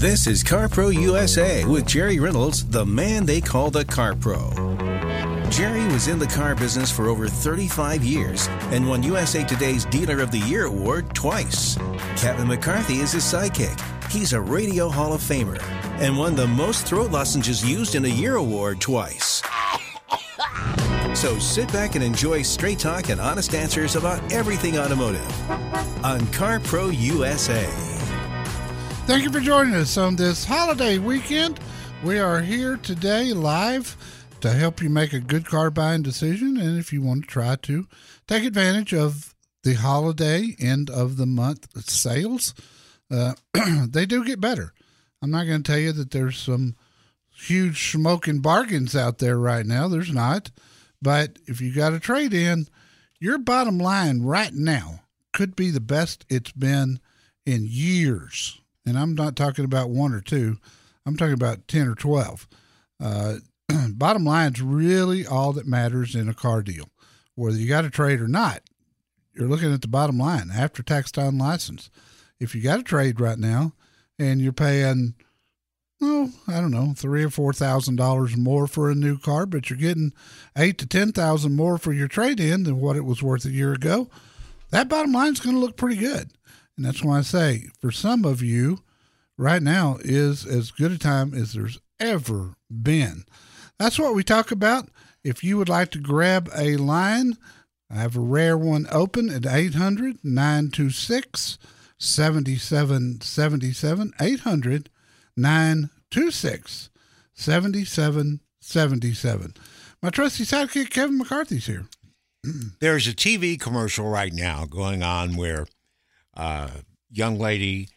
This is CarPro USA with Jerry Reynolds, the man they call the Car Pro. Jerry was in the car business for over 35 years and won USA Today's Dealer of the Year award twice. Kevin McCarthy is his sidekick. He's a Radio Hall of Famer and won the most throat lozenges used in a year award twice. So sit back and enjoy straight talk and honest answers about everything automotive on Car Pro USA. Thank you for joining us on this holiday weekend. We are here today live to help you make a good car buying decision. And if you want to try to take advantage of the holiday end of the month sales, uh, they do get better. I'm not going to tell you that there's some huge smoking bargains out there right now. There's not. But if you got a trade in, your bottom line right now could be the best it's been in years. And I'm not talking about one or two, I'm talking about 10 or 12. Uh, bottom line is really all that matters in a car deal. Whether you got a trade or not, you're looking at the bottom line after tax time license. If you got a trade right now and you're paying, oh, I don't know, three or four thousand dollars more for a new car, but you're getting eight to ten thousand more for your trade in than what it was worth a year ago, that bottom line is going to look pretty good. And that's why I say for some of you, right now is as good a time as there's ever been. That's what we talk about. If you would like to grab a line, I have a rare one open at 800 926 7777. 800 926 7777. My trusty sidekick, Kevin McCarthy's here. There's a TV commercial right now going on where uh, young lady,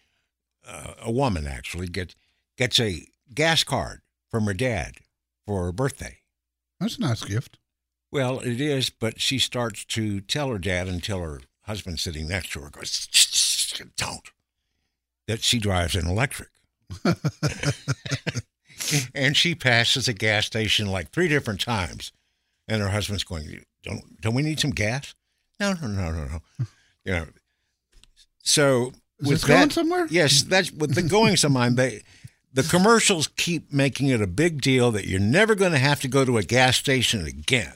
uh, a woman actually, gets gets a gas card from her dad for her birthday. That's a nice gift. Well, it is, but she starts to tell her dad until her husband sitting next to her goes, "Don't," that she drives an electric. and she passes a gas station like three different times, and her husband's going, "Don't don't we need some gas?" No, no, no, no, no. You know, so Is with this going somewhere? Yes, that's with the going somewhere. They, the commercials keep making it a big deal that you're never going to have to go to a gas station again.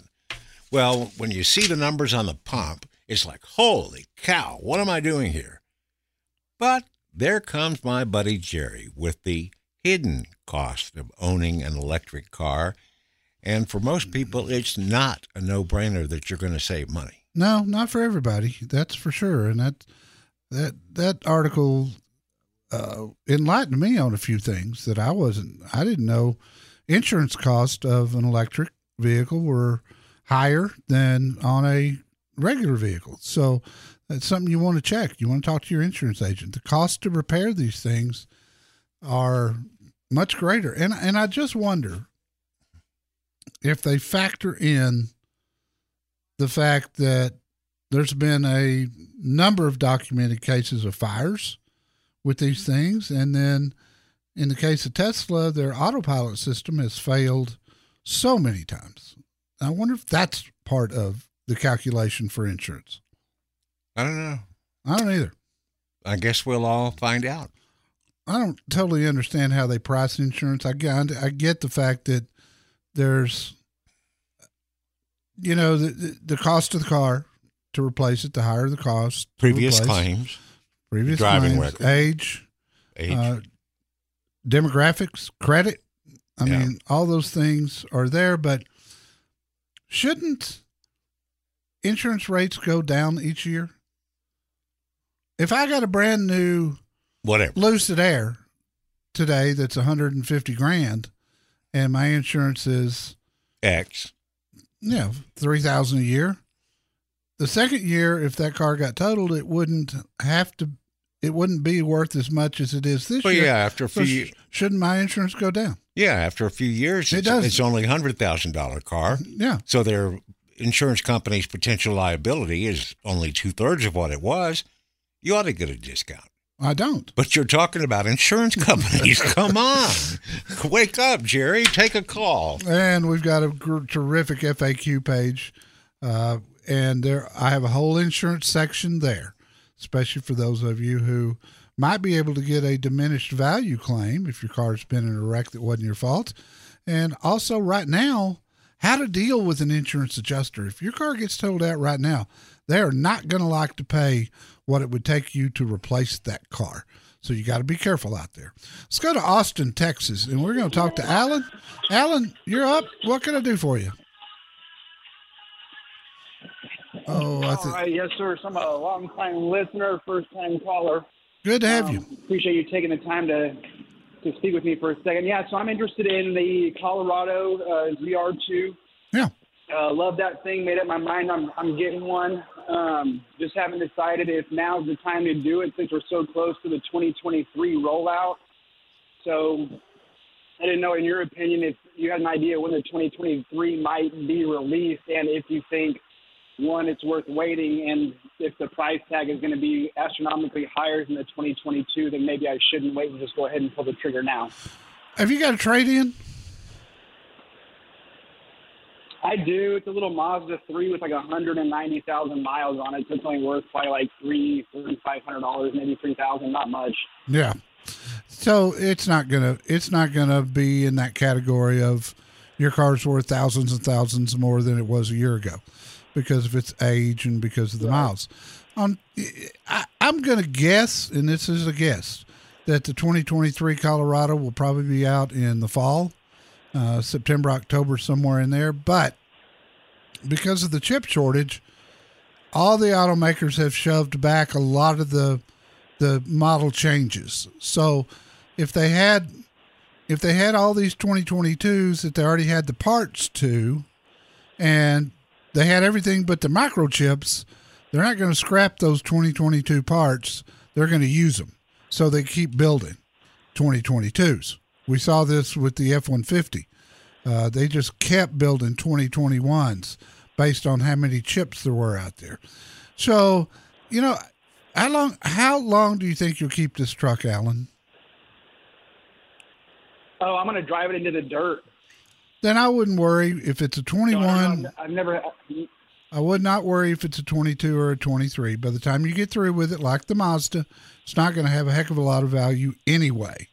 Well, when you see the numbers on the pump, it's like, holy cow, what am I doing here? But there comes my buddy Jerry with the hidden cost of owning an electric car. And for most people, it's not a no brainer that you're going to save money. No, not for everybody. That's for sure. And that that that article uh, enlightened me on a few things that I wasn't. I didn't know. Insurance cost of an electric vehicle were higher than on a regular vehicle. So that's something you want to check. You want to talk to your insurance agent. The cost to repair these things are much greater. And and I just wonder if they factor in the fact that there's been a number of documented cases of fires with these mm-hmm. things. And then in the case of Tesla, their autopilot system has failed so many times. I wonder if that's part of the calculation for insurance. I don't know. I don't either. I guess we'll all find out. I don't totally understand how they price insurance. I get, I get the fact that there's, you know, the, the, the cost of the car to replace it, the higher the cost. Previous replace. claims. previous Driving claims, record. age, Age. uh, demographics, credit. I Yeah. mean, all those things are there, but shouldn't insurance rates go down each year? If I got a brand new Whatever. Lucid Air today that's 150 grand and my insurance is X. you know, 3000 a year. The second year if that car got totaled it wouldn't have to it wouldn't be worth as much as it is this Well, year. yeah, after a So few sh- shouldn't my insurance go down? Yeah, after a few years, It it's, does. it's only a hundred thousand dollar car. Yeah. So their insurance company's potential liability is only two thirds of what it was. You ought to get a discount. I don't. But you're talking about insurance companies. Come on, wake up, Jerry. Take a call. And we've got a gr- terrific FAQ page, uh, and there I have a whole insurance section there, especially for those of you who might be able to get a diminished value claim if your car's been in a wreck that wasn't your fault, and also right now how to deal with an insurance adjuster. If your car gets totaled out right now, they are not going to like to pay what it would take you to replace that car. So you got to be careful out there. Let's go to Austin, Texas, and we're going to talk to Alan. Alan, you're up. What can I do for you? Oh, I think right, yes, sir. So I'm a long time listener, first time caller. good to have Um, you. Appreciate you taking the time to to speak with me for a second. Yeah, so I'm interested in the Colorado uh, ZR2. Yeah. Uh, love that thing. Made up my mind. I'm I'm getting one. Um, just haven't decided if now's the time to do it since we're so close to the 2023 rollout. So I didn't know, in your opinion, if you had an idea when the 2023 might be released, and if you think one, it's worth waiting, and if the price tag is going to be astronomically higher than the 2022, then maybe I shouldn't wait and just go ahead and pull the trigger now. Have you got a trade in? I do. It's a little Mazda 3 with like 190,000 miles on it, so it's only worth probably like three, three, five hundred dollars, maybe three thousand, not much. Yeah. So it's not gonna it's not gonna be in that category of your car's worth thousands and thousands more than it was a year ago because of its age and because of the miles. Um, I, I'm gonna guess, and this is a guess, that the 2023 Colorado will probably be out in the fall, uh, September, October, somewhere in there. But because of the chip shortage, all the automakers have shoved back a lot of the the model changes. So if they had if they had all these 2022s that they already had the parts to and they had everything but the microchips, they're not going to scrap those 2022 parts. They're going to use them. So they keep building 2022s. We saw this with the F-150. Uh, they just kept building 2021s based on how many chips there were out there. So, you know, how long how long do you think you'll keep this truck, Alan? Oh, I'm going to drive it into the dirt. Then I wouldn't worry if it's a No, no, 21. no, I've never. Uh, I would not worry if it's a 22 or a 23. By the time you get through with it, like the Mazda, it's not going to have a heck of a lot of value anyway.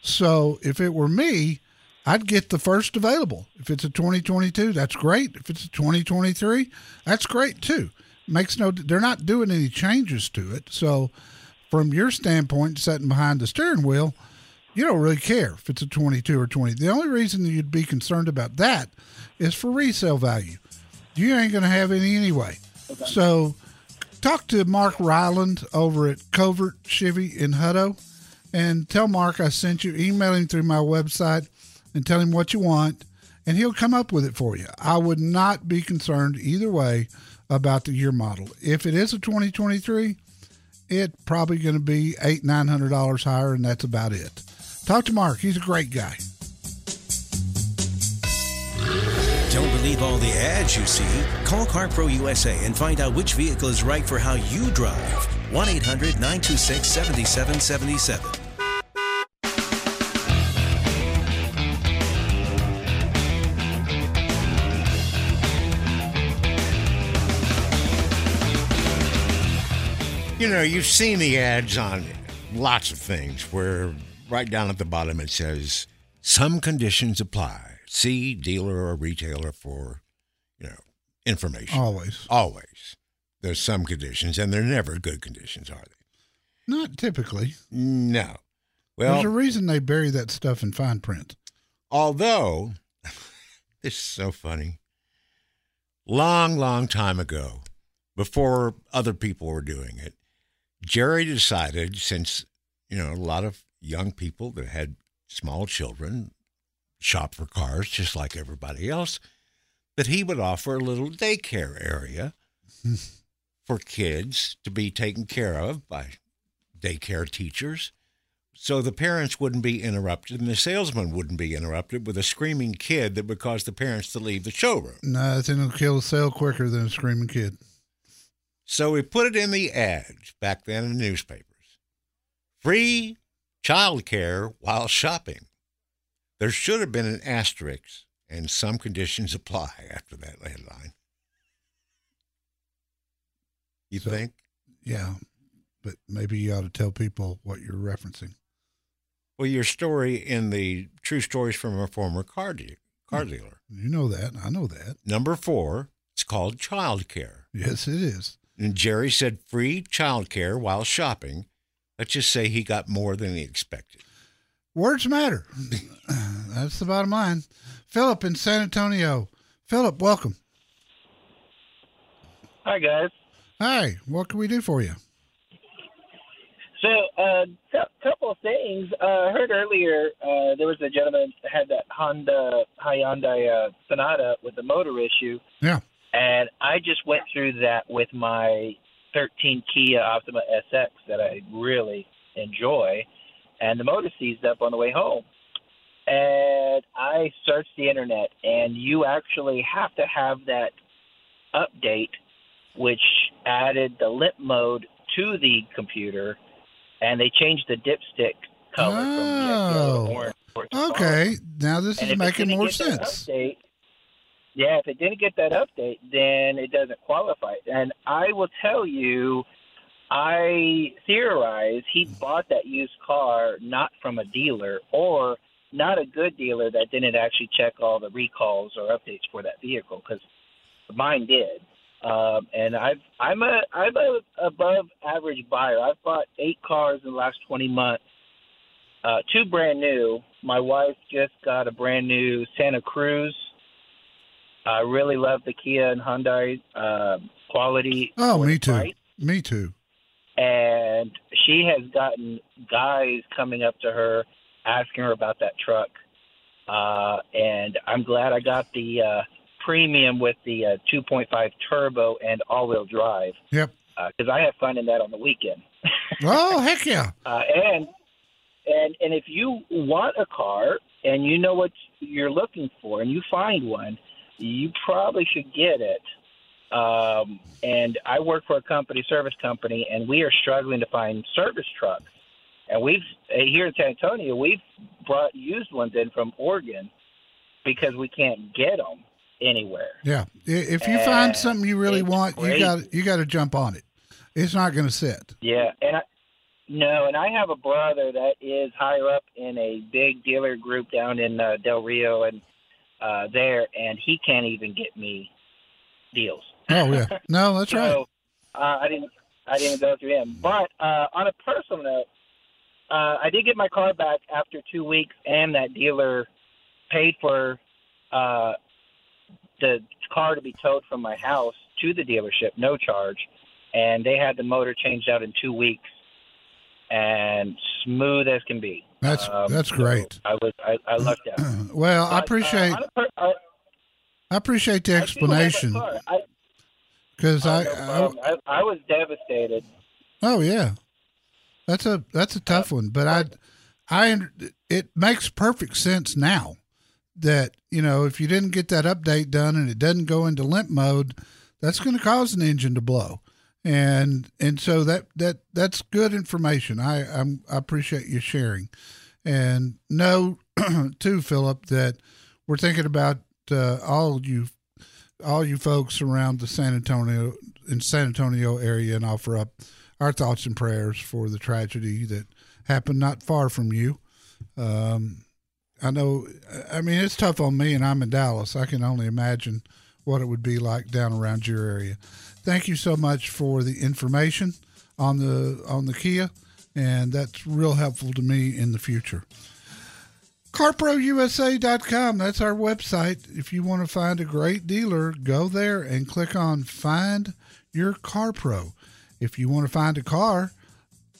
So if it were me, I'd get the first available. If it's a 2022, that's great. If it's a 2023, that's great too. Makes no, they're not doing any changes to it. So from your standpoint, sitting behind the steering wheel, you don't really care if it's a 22 or 20. The only reason you'd be concerned about that is for resale value. You ain't going to have any anyway. So talk to Mark Ryland over at Covert Chevy in Hutto and tell Mark I sent you. Email him through my website and tell him what you want, and he'll come up with it for you. I would not be concerned either way about the year model. If it is a 2023, it's probably going to be eight nine hundred dollars higher, and that's about it. Talk to Mark; he's a great guy. Don't believe all the ads you see. Call CarPro USA and find out which vehicle is right for how you drive. 1 800 926 7777. You know, you've seen the ads on lots of things where right down at the bottom it says some conditions apply. See dealer or retailer for, you know, information. Always. Always. There's some conditions, and they're never good conditions, are they? Not typically. No. Well, there's a reason they bury that stuff in fine print. although this is so funny. Long, long time ago, before other people were doing it, Jerry decided since, you know, a lot of young people that had small children shop for cars just like everybody else, that he would offer a little daycare area for kids to be taken care of by daycare teachers. So the parents wouldn't be interrupted and the salesman wouldn't be interrupted with a screaming kid that would cause the parents to leave the showroom. no Nothing will kill a sale quicker than a screaming kid. So we put it in the ads back then in the newspapers. Free childcare while shopping. There should have been an asterisk and some conditions apply after that headline. You So- think? Yeah, but maybe you ought to tell people what you're referencing. Well, your story in the True Stories from a Former Car, de- car hmm. dealer. You know that. I know that. Number four, it's called childcare. Yes, it is. And Jerry said free childcare while shopping. Let's just say he got more than he expected. Words matter. That's the bottom line. Philip in San Antonio. Philip, welcome. Hi guys. Hi, what can we do for you? So, a uh, couple of things. Uh, I heard earlier uh, there was a gentleman that had that Honda Hyundai uh, Sonata with the motor issue, Yeah. and I just went through that with my 13 Kia Optima SX that I really enjoy, and the motor seized up on the way home. And I searched the internet, and you actually have to have that update, which added the limp mode to the computer, and they changed the dipstick color Oh, orange. for it to follow. Okay, now this And is making more sense. Update, yeah, if it didn't get that update, then it doesn't qualify. And I will tell you, I theorize he bought that used car not from a dealer or not a good dealer that didn't actually check all the recalls or updates for that vehicle because mine did. Um, and I've I'm a I'm a above average buyer. I've bought eight cars in the last 20 months. Uh, two brand new. My wife just got a brand new Santa Cruz. I really love the Kia and Hyundai uh, quality. Oh, me too. price. Me too. And she has gotten guys coming up to her asking her about that truck. Uh, and I'm glad I got the uh, premium with the uh, 2.5 turbo and all-wheel drive Yep. because I have fun in that on the weekend. Oh, heck yeah. Uh, and and and if you want a car and you know what you're looking for and you find one, you probably should get it. Um, and I work for a company, service company, and we are struggling to find service trucks. And we've uh, here in San Antonio, we've brought used ones in from Oregon because we can't get them anywhere. Yeah. If you find something you really want, you crazy. got you got to jump on it. It's not going to sit. Yeah, and I, no, and I have a brother that is higher up in a big dealer group down in uh, Del Rio and uh, there, and he can't even get me deals. Oh yeah. No, that's right. So uh, I didn't, I didn't go through him. But uh, on a personal note, uh, I did get my car back after two weeks, and that dealer paid for uh, the car to be towed from my house to the dealership, no charge, and they had the motor changed out in two weeks, and smooth as can be. That's Um, that's so great. I was I, I lucked out. well, I But, uh, appreciate a I- I appreciate the I still have that explanation. I, because I, no I. I, I was devastated. oh yeah, that's a that's a tough one. But I I it makes perfect sense now that you know if you didn't get that update done and it doesn't go into limp mode, that's going to cause an engine to blow. And and so that that that's good information. I I'm, I appreciate you sharing, and know too, Philip, that we're thinking about uh, all you all you folks around the San Antonio in San Antonio area, and offer up our thoughts and prayers for the tragedy that happened not far from you. Um, I know. I mean, it's tough on me, and I'm in Dallas. I can only imagine what it would be like down around your area. Thank you so much for the information on the on the Kia. and that's real helpful to me in the future. CarProUSA.com, that's our website. If you want to find a great dealer, go there and click on Find Your Car Pro. If you want to find a car,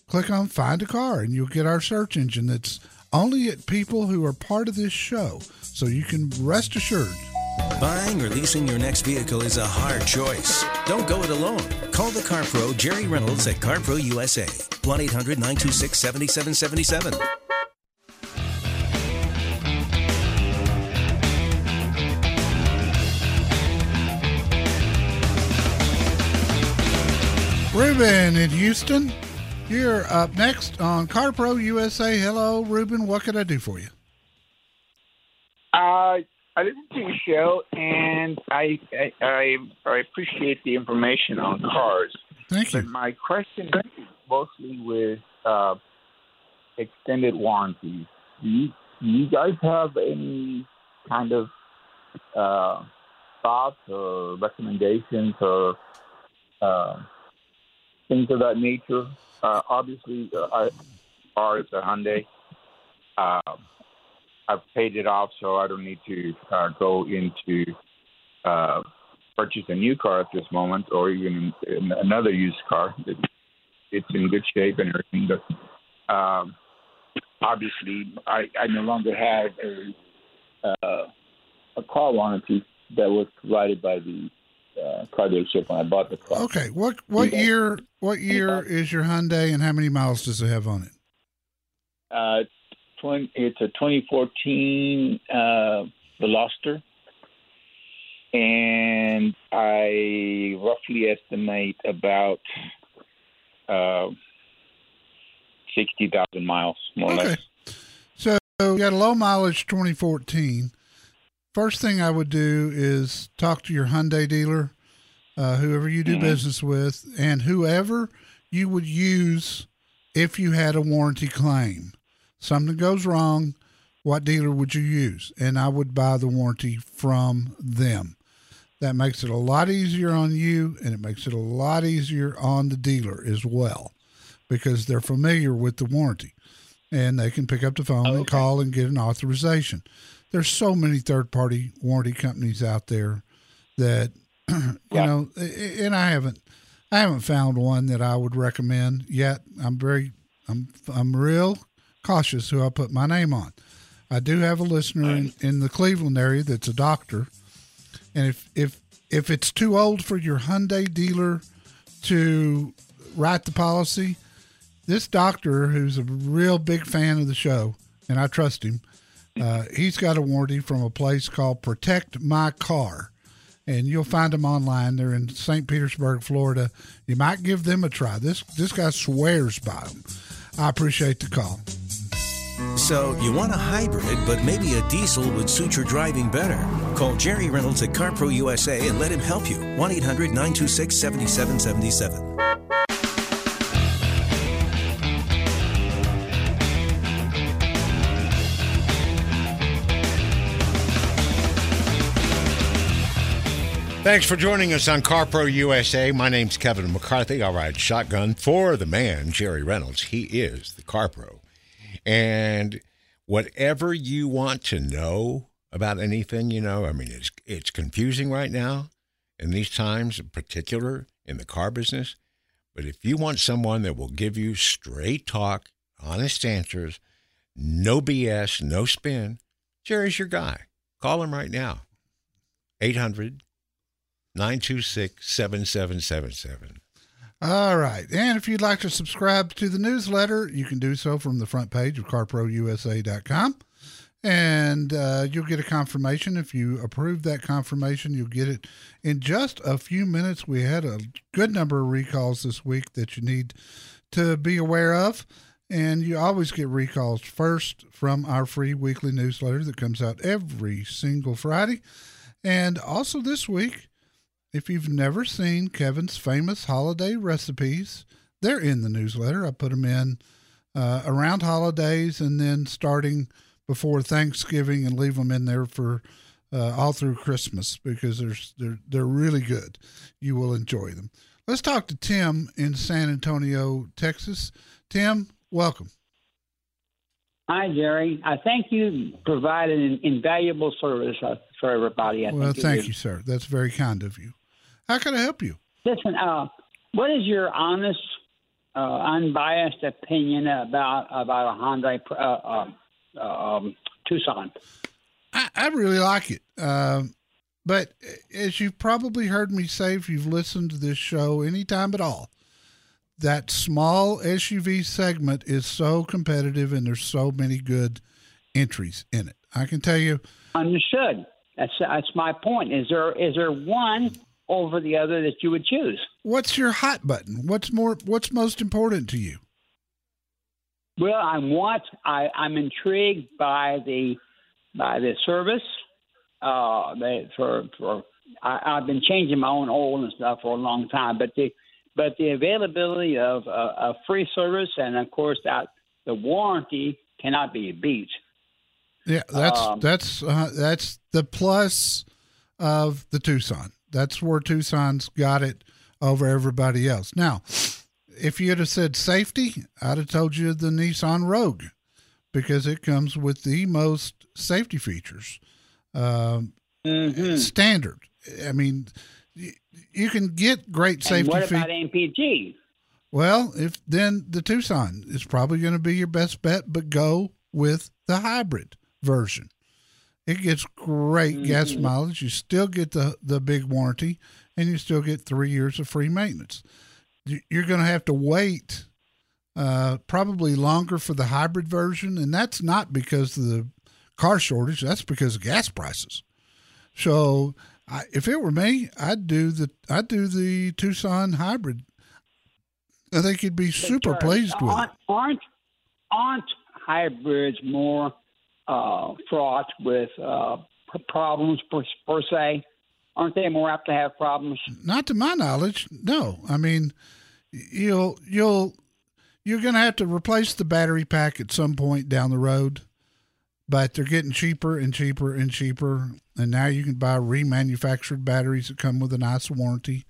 click on Find a Car, and you'll get our search engine that's only at people who are part of this show. So you can rest assured. Buying or leasing your next vehicle is a hard choice. Don't go it alone. Call the Car Pro Jerry Reynolds at CarPro USA. 1 800 926 7777. Ruben in Houston, you're up next on CarPro USA. Hello, Ruben. What can I do for you? Uh, I listened to your show, and I I, I, I appreciate the information on cars. Thank you. But my question is mostly with uh, extended warranties. Do you, do you guys have any kind of uh, thoughts or recommendations or uh, things of that nature? Uh, obviously, uh, I, ours a Hyundai. Um, I've paid it off, so I don't need to uh, go into uh, purchase a new car at this moment, or even another used car. It, it's in good shape and everything, but um, obviously, I, I no longer have a uh, a car warranty that was provided by the uh, car dealership when I bought the car. Okay, what what year what year is your Hyundai, and how many miles does it have on it? Uh, 20, it's a 2014 uh, Veloster, and I roughly estimate about uh, 60,000 miles, more Okay. or less. So you got a low mileage 2014. First thing I would do is talk to your Hyundai dealer, uh, whoever you do Mhm. business with, and whoever you would use if you had a warranty claim. Something goes wrong, what dealer would you use? And I would buy the warranty from them. That makes it a lot easier on you and it makes it a lot easier on the dealer as well because they're familiar with the warranty and they can pick up the phone and oh, call and get an authorization. There's so many third party warranty companies out there that you Yeah. know and I haven't I haven't found one that I would recommend yet. I'm very I'm I'm real cautious who I put my name on. I do have a listener in, in the Cleveland area that's a doctor, and if if if it's too old for your Hyundai dealer to write the policy, this doctor who's a real big fan of the show, and I trust him, uh, he's got a warranty from a place called Protect My Car. And you'll find them online. They're in St. Petersburg, Florida. You might give them a try. This this guy swears by them. I appreciate the call. So you want a hybrid, but maybe a diesel would suit your driving better. Call Jerry Reynolds at CarPro USA and let him help you. 1 800 926 7777. Thanks for joining us on CarPro USA. My name's Kevin McCarthy. I ride shotgun for the man, Jerry Reynolds. He is the CarPro. And whatever you want to know about anything, you know, I mean, it's, it's confusing right now in these times, in particular in the car business. But if you want someone that will give you straight talk, honest answers, no BS, no spin, Jerry's your guy. Call him right now. 800 926 7777. All right. And if you'd like to subscribe to the newsletter, you can do so from the front page of carprousa.com. And uh, you'll get a confirmation. If you approve that confirmation, you'll get it in just a few minutes. We had a good number of recalls this week that you need to be aware of. And you always get recalls first from our free weekly newsletter that comes out every single Friday. And also this week, if you've never seen Kevin's famous holiday recipes, they're in the newsletter. I put them in uh, around holidays and then starting before Thanksgiving and leave them in there for uh, all through Christmas because they're, they're, they're really good. You will enjoy them. Let's talk to Tim in San Antonio, Texas. Tim, Welcome. Hi, Jerry. I think you provided an invaluable service uh, for everybody. I well, thank you, sir. That's very kind of you. How can I help you? Listen, uh, what is your honest, uh, unbiased opinion about about a Hyundai uh, uh, um, Tucson? I, I really like it. Um, but as you've probably heard me say, if you've listened to this show any time at all, that small SUV segment is so competitive and there's so many good entries in it. I can tell you. Understood. That's that's my point. Is there is there one over the other that you would choose? What's your hot button? What's more? What's most important to you? Well, I want. I I'm intrigued by the by the service. Uh, they, for for I, I've been changing my own oil and stuff for a long time, but the but the availability of uh, a free service and of course that the warranty cannot be beat. Yeah, that's Um, that's uh, that's the plus of the Tucson. That's where Tucson's got it over everybody else. Now, if you'd have said safety, I'd have told you the Nissan Rogue because it comes with the most safety features. Um, Mm-hmm. Standard. I mean, y- you can get great safety. And what about MPG? Well, if then the Tucson is probably going to be your best bet, but go with the hybrid version. It gets great gas Mhm. mileage. You still get the the big warranty, and you still get three years of free maintenance. You- You're going to have to wait uh, probably longer for the hybrid version, and that's not because of the car shortage. That's because of gas prices. So, I, if it were me, I'd do the I'd do the Tucson hybrid. I think you'd be super pleased with it. aren't, Aren't aren't hybrids more uh, fraught with uh, problems per, per se? Aren't they more apt to have problems? Not to my knowledge, no. I mean, you'll you'll you're going to have to replace the battery pack at some point down the road, but they're getting cheaper and cheaper and cheaper, and now you can buy remanufactured batteries that come with a nice warranty.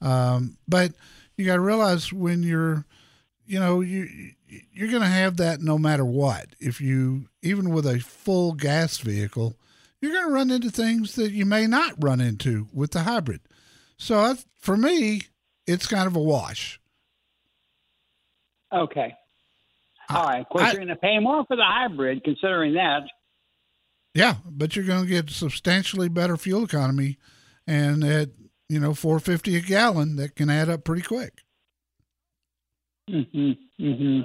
Um, but you got to realize when you're, you know, you you're going to have that no matter what. If you even with a full gas vehicle, you're going to run into things that you may not run into with the hybrid. So I, for me, it's kind of a wash. Okay. All right. Of course, I- you're going to pay more for the hybrid, considering that. Yeah, but you're going to get substantially better fuel economy, and at you know 450 a gallon, that can add up pretty quick. Hmm hmm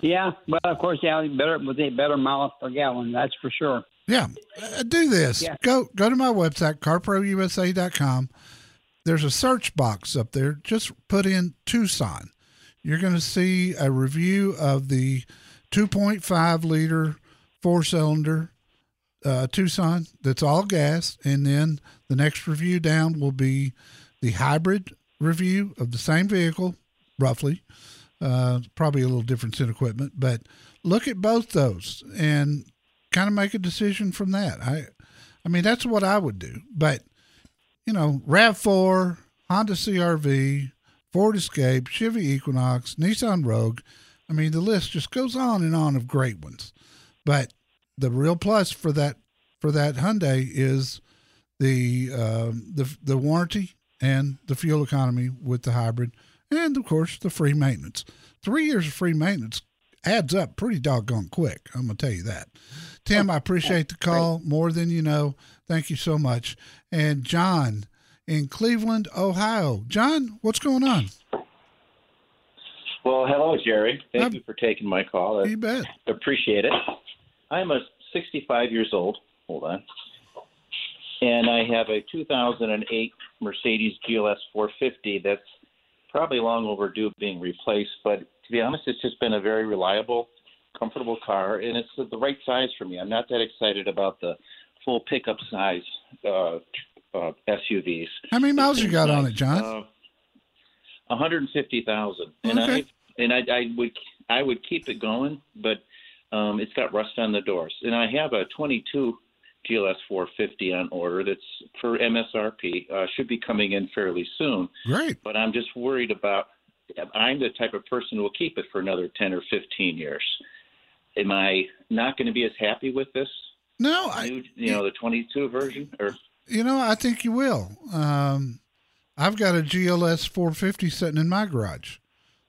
Yeah. Well, of course, yeah, better with a better miles per gallon. That's for sure. Yeah, uh, do this. Yeah. Go go to my website carprousa.com. There's a search box up there. Just put in Tucson. You're going to see a review of the 2.5 liter four cylinder uh, Tucson that's all gas, and then the next review down will be the hybrid review of the same vehicle, roughly. Uh, probably a little difference in equipment, but look at both those and kind of make a decision from that. I, I mean, that's what I would do. But you know, Rav Four, Honda CRV, Ford Escape, Chevy Equinox, Nissan Rogue. I mean, the list just goes on and on of great ones. But the real plus for that for that Hyundai is the um, the the warranty and the fuel economy with the hybrid, and of course the free maintenance. Three years of free maintenance adds up pretty doggone quick. I'm gonna tell you that. Tim, I appreciate the call more than you know. Thank you so much. And John in Cleveland, Ohio. John, what's going on? Well, hello, Jerry. Thank Um, you for taking my call. I You bet. appreciate it. I'm a 65 years old. Hold on. And I have a 2008 Mercedes GLS 450 that's probably long overdue being replaced. But to be honest, it's just been a very reliable, comfortable car, and it's the right size for me. I'm not that excited about the full pickup size uh, uh, SUVs. How many miles you got nice. on it, John? Uh, 150,000. And Okay. I and I, I would I would keep it going, but um, it's got rust on the doors. And I have a 22 GLS 450 on order that's for MSRP. Uh, should be coming in fairly soon. Great. But I'm just worried about I'm the type of person who will keep it for another 10 or 15 years. Am I not going to be as happy with this? No, new, you know, the 22 version or You know, I think you will. Um, I've got a GLS 450 sitting in my garage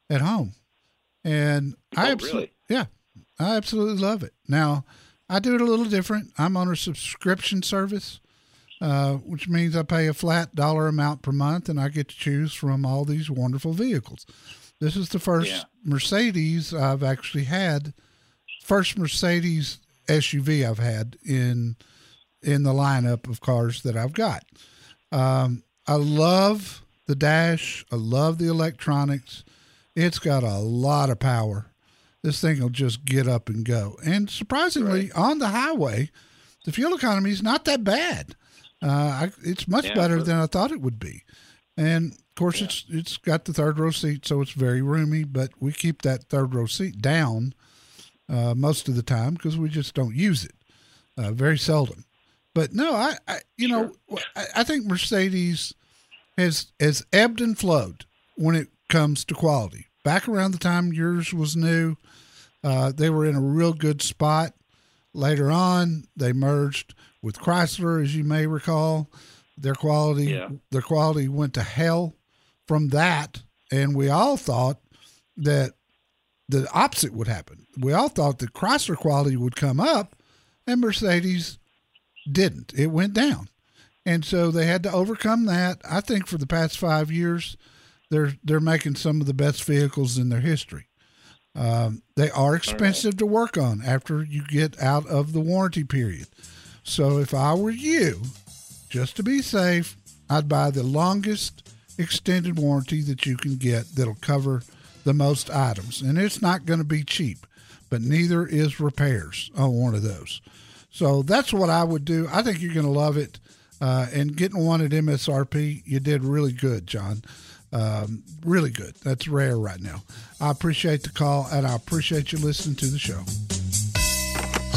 at home, and I Oh, absolutely, really? yeah, I absolutely love it. Now, I do it a little different. I'm on a subscription service, uh, which means I pay a flat dollar amount per month, and I get to choose from all these wonderful vehicles. This is the first Yeah. Mercedes I've actually had, first Mercedes SUV I've had in in the lineup of cars that I've got. Um, I love the dash. I love the electronics. It's got a lot of power. This thing will just get up and go. And surprisingly, on the highway, the fuel economy is not that bad. Uh, I, it's much Yeah, better than I thought it would be. And of course, it's it's got the third row seat, so it's very roomy. But we keep that third row seat down uh, most of the time because we just don't use it uh, very seldom. But no, I, I you know, I, I think Mercedes has has ebbed and flowed when it comes to quality. Back around the time yours was new, uh, they were in a real good spot. Later on, they merged with Chrysler, as you may recall. Their quality, Yeah. their quality went to hell from that, and we all thought that the opposite would happen. We all thought that Chrysler quality would come up, and Mercedes didn't. It went down, and so they had to overcome that. I think for the past five years, they're they're making some of the best vehicles in their history. Um, they are expensive to work on after you get out of the warranty period. So if I were you, just to be safe, I'd buy the longest extended warranty that you can get that'll cover the most items. And it's not going to be cheap, but neither is repairs on one of those. So that's what I would do. I think you're going to love it. Uh, and getting one at MSRP, you did really good, John. Um, really good. That's rare right now. I appreciate the call and I appreciate you listening to the show.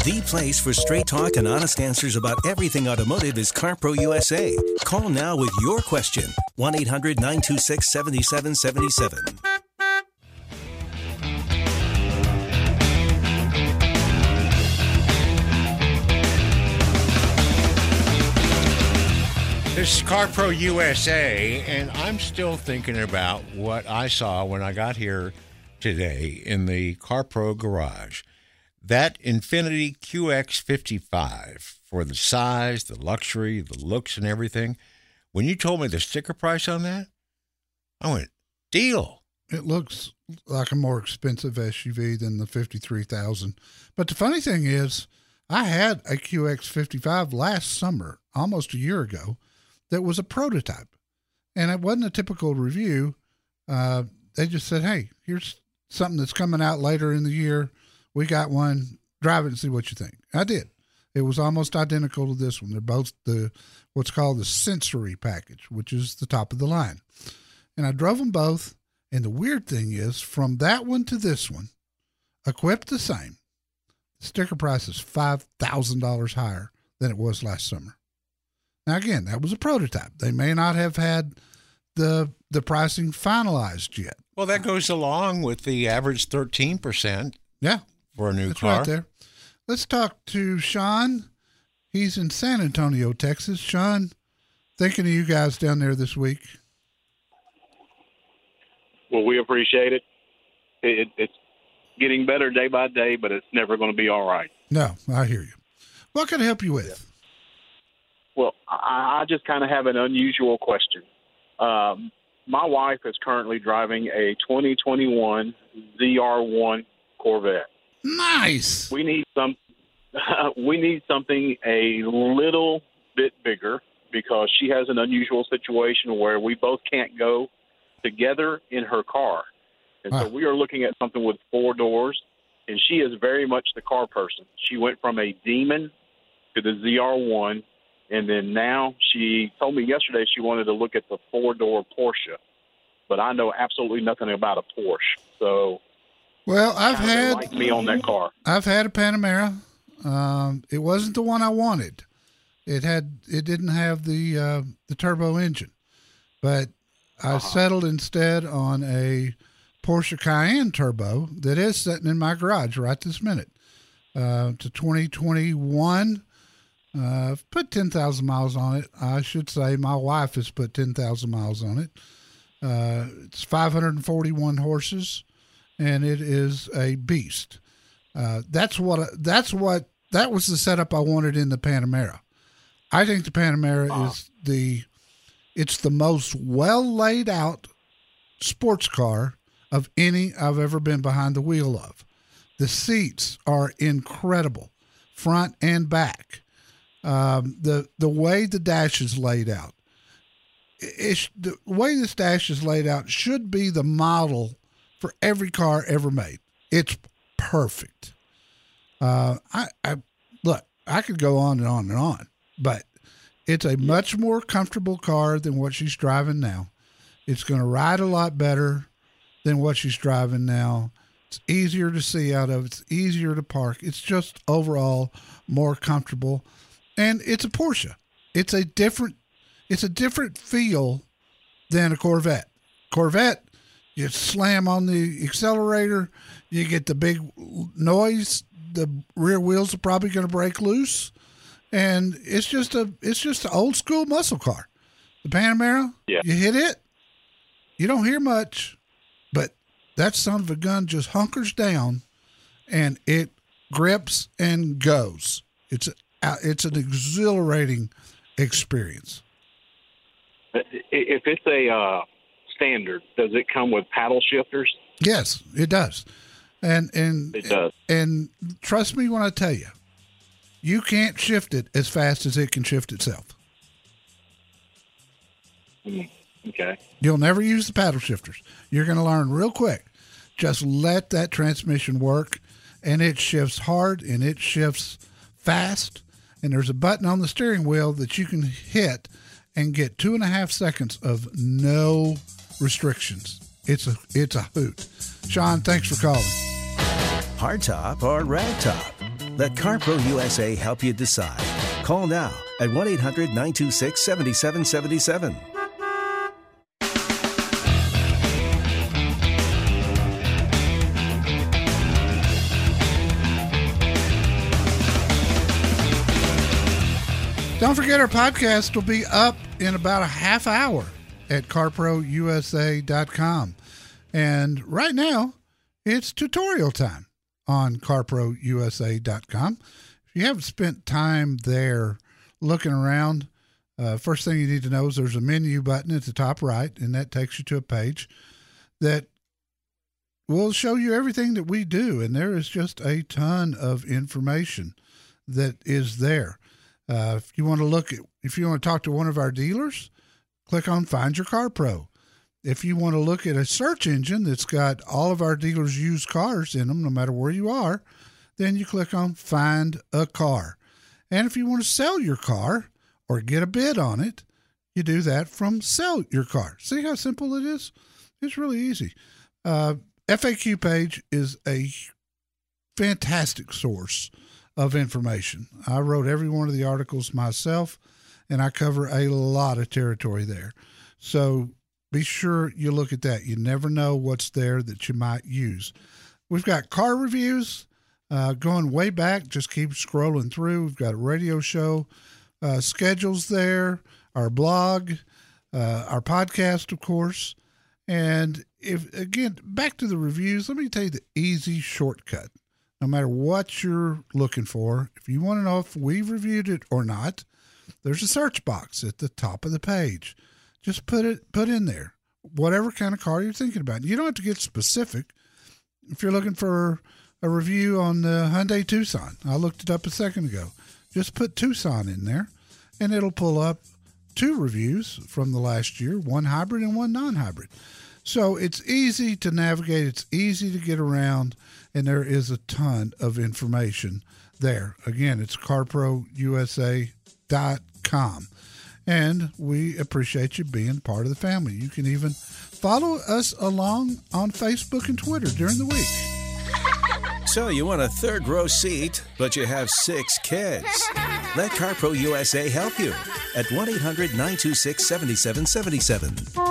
The place for straight talk and honest answers about everything automotive is CarPro USA. Call now with your question 1 800 926 7777. This is CarPro USA, and I'm still thinking about what I saw when I got here today in the CarPro garage. That Infiniti QX55 for the size, the luxury, the looks, and everything. When you told me the sticker price on that, I went, deal. It looks like a more expensive SUV than the 53,000. But the funny thing is, I had a QX55 last summer, almost a year ago, that was a prototype. And it wasn't a typical review. Uh, they just said, hey, here's something that's coming out later in the year. We got one. Drive it and see what you think. I did. It was almost identical to this one. They're both the what's called the sensory package, which is the top of the line. And I drove them both. And the weird thing is, from that one to this one, equipped the same, the sticker price is five thousand dollars higher than it was last summer. Now again, that was a prototype. They may not have had the the pricing finalized yet. Well, that goes along with the average 13% Yeah, for a new that's car. right there. Let's talk to Sean. He's in San Antonio, Texas. Sean, thinking of you guys down there this week. Well, we appreciate it. it. It's getting better day by day, but it's never going to be all right. No, I hear you. What can I help you with? Well, I, I just kind of have an unusual question. Um, my wife is currently driving a 2021 ZR1 Corvette. Nice. We need some. we need something a little bit bigger because she has an unusual situation where we both can't go together in her car, and so we are looking at something with four doors. And she is very much the car person. She went from a Demon to the ZR1, and then now she told me yesterday she wanted to look at the four door Porsche, but I know absolutely nothing about a Porsche, so Well, I've had like me on that car. I've had a Panamera. Um, it wasn't the one I wanted. It had it didn't have the uh, the turbo engine, but I settled instead on a Porsche Cayenne Turbo that is sitting in my garage right this minute. Uh, to 2021. Uh, I've put 10,000 miles on it. I should say my wife has put 10,000 miles on it. Uh, it's 541 horses, and it is a beast. Uh, that's what that's what that was the setup I wanted in the Panamera. I think the Panamera is the it's the most well laid out sports car of any I've ever been behind the wheel of. The seats are incredible, front and back. Um, the the way the dash is laid out, it's the way this dash is laid out should be the model for every car ever made. It's perfect. Uh, I, I look, I could go on and on and on, but it's a much more comfortable car than what she's driving now. It's going to ride a lot better than what she's driving now. It's easier to see out of. It's easier to park. It's just overall more comfortable, and it's a Porsche. It's a different. It's a different feel than a Corvette. Corvette, you slam on the accelerator, you get the big noise. The rear wheels are probably going to break loose, and it's just a it's just an old school muscle car. The Panamera, Yeah. you hit it, you don't hear much, but that son of a gun just hunkers down, and it grips and goes. It's a, it's an exhilarating experience. If it's a uh, standard, does it come with paddle shifters? Yes, it does. And and It does. and trust me when I tell you, you can't shift it as fast as it can shift itself. Mm, Okay. You'll never use the paddle shifters. You're going to learn real quick. Just let that transmission work, and it shifts hard and it shifts fast. And there's a button on the steering wheel that you can hit and get two and a half seconds of no restrictions. It's a it's a hoot. Sean, thanks for calling. Hardtop or ragtop? Let CarPro USA help you decide. Call now at 1 800 926 7777. Don't forget our podcast will be up in about a half hour at carprousa.com. And right now, it's tutorial time on carprousa.com. If you haven't spent time there looking around, uh, first thing you need to know is there's a menu button at the top right, and that takes you to a page that will show you everything that we do. And there is just a ton of information that is there. Uh, if you want to look at, if you want to talk to one of our dealers, click on Find Your Car Pro. If you want to look at a search engine that's got all of our dealers' used cars in them, no matter where you are, then you click on Find a Car. And if you want to sell your car or get a bid on it, you do that from Sell Your Car. See how simple it is? It's really easy. Uh, FAQ page is a fantastic source of information. I wrote every one of the articles myself, and I cover a lot of territory there. So be sure you look at that. You never know what's there that you might use. We've got car reviews uh, going way back. Just keep scrolling through. We've got a radio show uh, schedules there, our blog, uh, our podcast, of course. And if again, back to the reviews, let me tell you the easy shortcut no matter what you're looking for, if you want to know if we've reviewed it or not, there's a search box at the top of the page. Just put it put in there whatever kind of car you're thinking about. You don't have to get specific. If you're looking for a review on the Hyundai Tucson, I looked it up a second ago. Just put Tucson in there, and it'll pull up two reviews from the last year, one hybrid and one non-hybrid. So it's easy to navigate. It's easy to get around and there is a ton of information there. Again, it's carprousa.com. And we appreciate you being part of the family. You can even follow us along on Facebook and Twitter during the week. So you want a third row seat, but you have six kids. Let CarPro USA help you at 1 800 926 7777.